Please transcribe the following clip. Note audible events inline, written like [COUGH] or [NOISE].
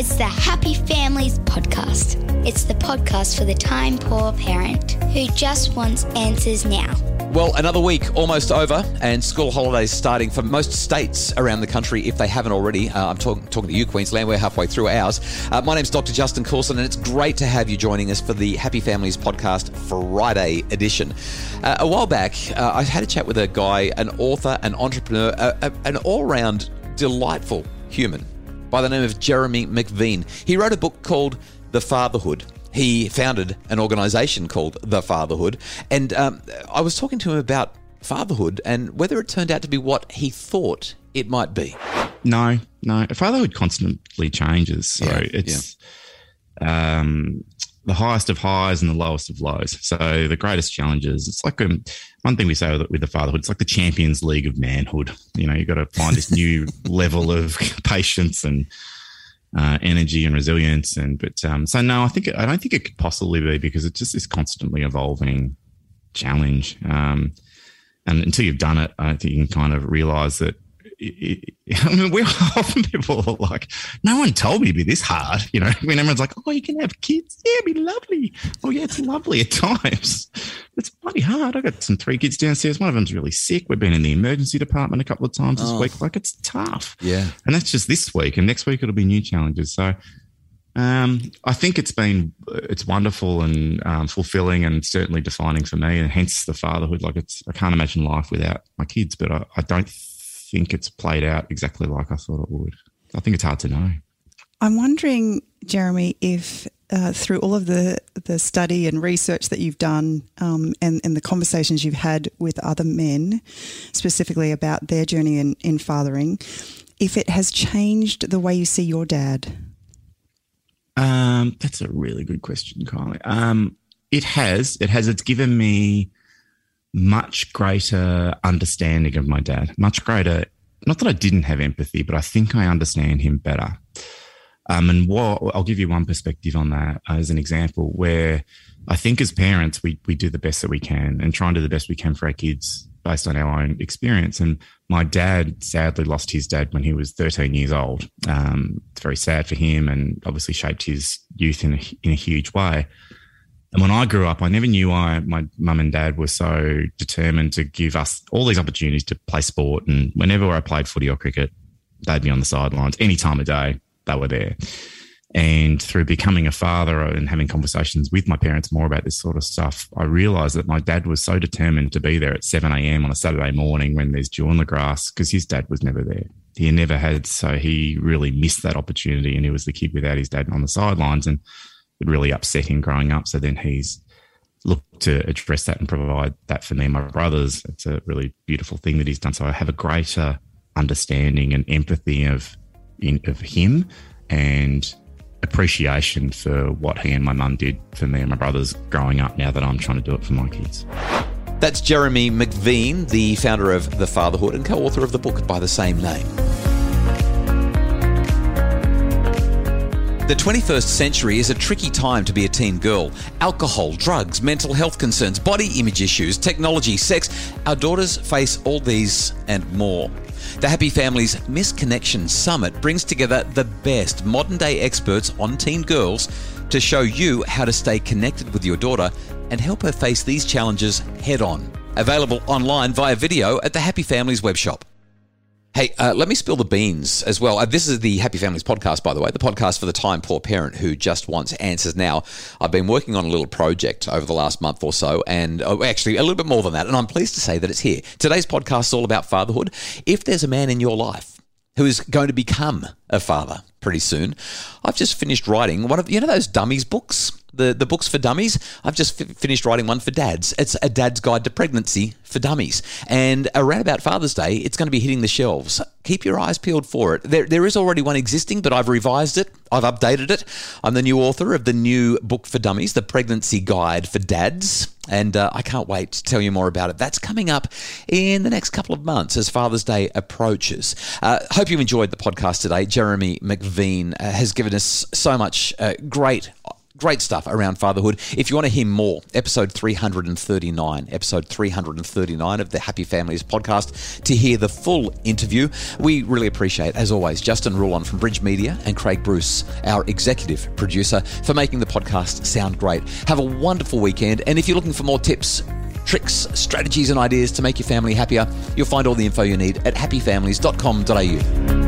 It's the Happy Families Podcast. It's the podcast for the time poor parent who just wants answers now. Well, another week almost over, and school holidays starting for most states around the country if they haven't already. Uh, I'm talk- talking to you, Queensland. We're halfway through ours. Uh, my name's Dr. Justin Coulson, and it's great to have you joining us for the Happy Families Podcast Friday edition. Uh, a while back, uh, I had a chat with a guy, an author, an entrepreneur, an all round delightful human by the name of Jeremy McVean. He wrote a book called The Fatherhood he founded an organization called The Fatherhood. And um, I was talking to him about fatherhood and whether it turned out to be what he thought it might be. No, no. Fatherhood constantly changes. So yeah, it's yeah. um, the highest of highs and the lowest of lows. So the greatest challenges, it's like um, one thing we say with, with the fatherhood, it's like the Champions League of manhood. You know, you've got to find this new [LAUGHS] level of patience and uh, energy and resilience. And but um, so no, I think I don't think it could possibly be because it's just this constantly evolving challenge. Um, and until you've done it, I think you can kind of realize that I [LAUGHS] mean, we often [LAUGHS] people are like, no one told me to be this hard. You know, when everyone's like, oh, you can have kids. Yeah, it'd be lovely. Oh, yeah, it's lovely at times. It's bloody hard. I got some three kids downstairs. One of them's really sick. We've been in the emergency department a couple of times this oh. week. Like, it's tough. Yeah. And that's just this week. And next week it'll be new challenges. So, um, I think it's been it's wonderful and um, fulfilling and certainly defining for me, and hence the fatherhood. Like it's I can't imagine life without my kids, but I, I don't think it's played out exactly like I thought it would. I think it's hard to know. I'm wondering, Jeremy, if uh, through all of the, the study and research that you've done um, and, and the conversations you've had with other men, specifically about their journey in, in fathering, if it has changed the way you see your dad? Um, that's a really good question, Kylie. Um, it has. It has. It's given me much greater understanding of my dad, much greater. Not that I didn't have empathy, but I think I understand him better. Um, and what I'll give you one perspective on that as an example, where I think as parents we we do the best that we can and try and do the best we can for our kids based on our own experience. And my dad sadly lost his dad when he was 13 years old. Um, it's very sad for him, and obviously shaped his youth in a, in a huge way. And when I grew up, I never knew why my mum and dad were so determined to give us all these opportunities to play sport. And whenever I played footy or cricket, they'd be on the sidelines any time of day, they were there. And through becoming a father and having conversations with my parents more about this sort of stuff, I realized that my dad was so determined to be there at 7 a.m. on a Saturday morning when there's dew on the grass because his dad was never there. He never had, so he really missed that opportunity. And he was the kid without his dad on the sidelines. And really upset him growing up. So then he's looked to address that and provide that for me and my brothers. It's a really beautiful thing that he's done. So I have a greater understanding and empathy of in, of him and appreciation for what he and my mum did for me and my brothers growing up now that I'm trying to do it for my kids. That's Jeremy McVean, the founder of The Fatherhood and co author of the book by the same name. The 21st century is a tricky time to be a teen girl. Alcohol, drugs, mental health concerns, body image issues, technology, sex. Our daughters face all these and more. The Happy Families Misconnection Summit brings together the best modern day experts on teen girls to show you how to stay connected with your daughter and help her face these challenges head on. Available online via video at the Happy Families webshop. Hey, uh, let me spill the beans as well. Uh, this is the Happy Families podcast, by the way, the podcast for the time poor parent who just wants answers now. I've been working on a little project over the last month or so, and uh, actually a little bit more than that. And I'm pleased to say that it's here. Today's podcast is all about fatherhood. If there's a man in your life who is going to become a father pretty soon, I've just finished writing one of you know those dummies books the, the books for dummies. I've just f- finished writing one for dads. It's a dad's guide to pregnancy for dummies. And around about Father's Day, it's going to be hitting the shelves. Keep your eyes peeled for it. There, there is already one existing, but I've revised it. I've updated it. I'm the new author of the new book for dummies, The Pregnancy Guide for Dads. And uh, I can't wait to tell you more about it. That's coming up in the next couple of months as Father's Day approaches. Uh, hope you enjoyed the podcast today. Jeremy McVean uh, has given us so much uh, great Great stuff around fatherhood. If you want to hear more, episode 339, episode 339 of the Happy Families podcast, to hear the full interview. We really appreciate, as always, Justin Ruland from Bridge Media and Craig Bruce, our executive producer, for making the podcast sound great. Have a wonderful weekend. And if you're looking for more tips, tricks, strategies, and ideas to make your family happier, you'll find all the info you need at happyfamilies.com.au.